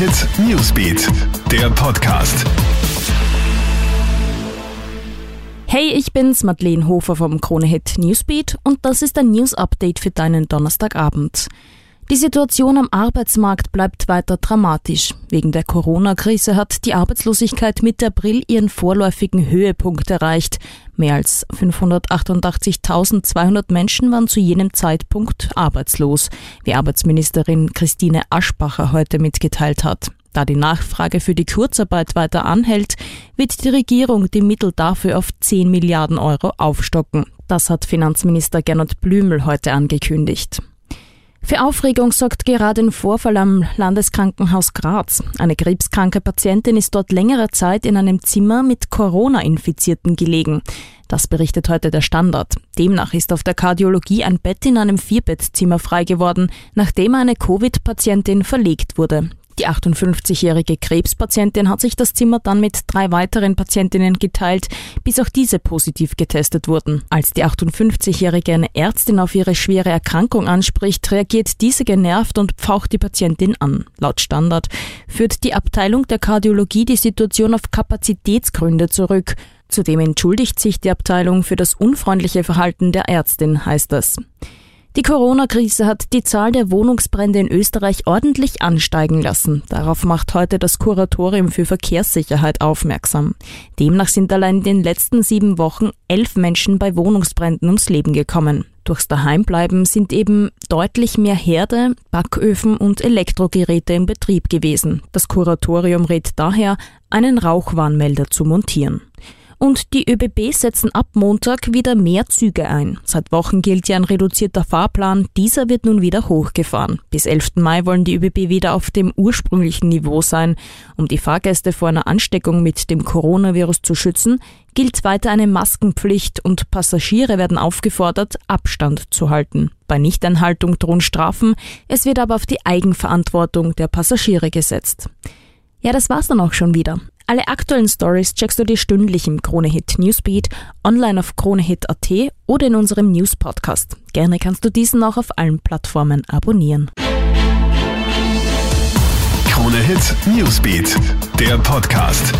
Hit Newsbeat, der Podcast. Hey, ich bin's, Madeleine Hofer vom Krone Hit Newsbeat und das ist ein News Update für deinen Donnerstagabend. Die Situation am Arbeitsmarkt bleibt weiter dramatisch. Wegen der Corona-Krise hat die Arbeitslosigkeit Mitte April ihren vorläufigen Höhepunkt erreicht. Mehr als 588.200 Menschen waren zu jenem Zeitpunkt arbeitslos, wie Arbeitsministerin Christine Aschbacher heute mitgeteilt hat. Da die Nachfrage für die Kurzarbeit weiter anhält, wird die Regierung die Mittel dafür auf 10 Milliarden Euro aufstocken. Das hat Finanzminister Gernot Blümel heute angekündigt. Für Aufregung sorgt gerade ein Vorfall am Landeskrankenhaus Graz. Eine krebskranke Patientin ist dort längere Zeit in einem Zimmer mit Corona-Infizierten gelegen. Das berichtet heute der Standard. Demnach ist auf der Kardiologie ein Bett in einem Vierbettzimmer frei geworden, nachdem eine Covid-Patientin verlegt wurde. Die 58-jährige Krebspatientin hat sich das Zimmer dann mit drei weiteren Patientinnen geteilt, bis auch diese positiv getestet wurden. Als die 58-jährige eine Ärztin auf ihre schwere Erkrankung anspricht, reagiert diese genervt und pfaucht die Patientin an. Laut Standard führt die Abteilung der Kardiologie die Situation auf Kapazitätsgründe zurück. Zudem entschuldigt sich die Abteilung für das unfreundliche Verhalten der Ärztin, heißt es. Die Corona-Krise hat die Zahl der Wohnungsbrände in Österreich ordentlich ansteigen lassen. Darauf macht heute das Kuratorium für Verkehrssicherheit aufmerksam. Demnach sind allein in den letzten sieben Wochen elf Menschen bei Wohnungsbränden ums Leben gekommen. Durchs Daheimbleiben sind eben deutlich mehr Herde, Backöfen und Elektrogeräte im Betrieb gewesen. Das Kuratorium rät daher, einen Rauchwarnmelder zu montieren. Und die ÖBB setzen ab Montag wieder mehr Züge ein. Seit Wochen gilt ja ein reduzierter Fahrplan. Dieser wird nun wieder hochgefahren. Bis 11. Mai wollen die ÖBB wieder auf dem ursprünglichen Niveau sein. Um die Fahrgäste vor einer Ansteckung mit dem Coronavirus zu schützen, gilt weiter eine Maskenpflicht und Passagiere werden aufgefordert, Abstand zu halten. Bei Nichteinhaltung drohen Strafen. Es wird aber auf die Eigenverantwortung der Passagiere gesetzt. Ja, das war's dann auch schon wieder. Alle aktuellen Stories checkst du dir stündlich im Kronehit Newsbeat, online auf kronehit.at oder in unserem News Podcast. Gerne kannst du diesen auch auf allen Plattformen abonnieren. Kronehit Newsbeat, der Podcast.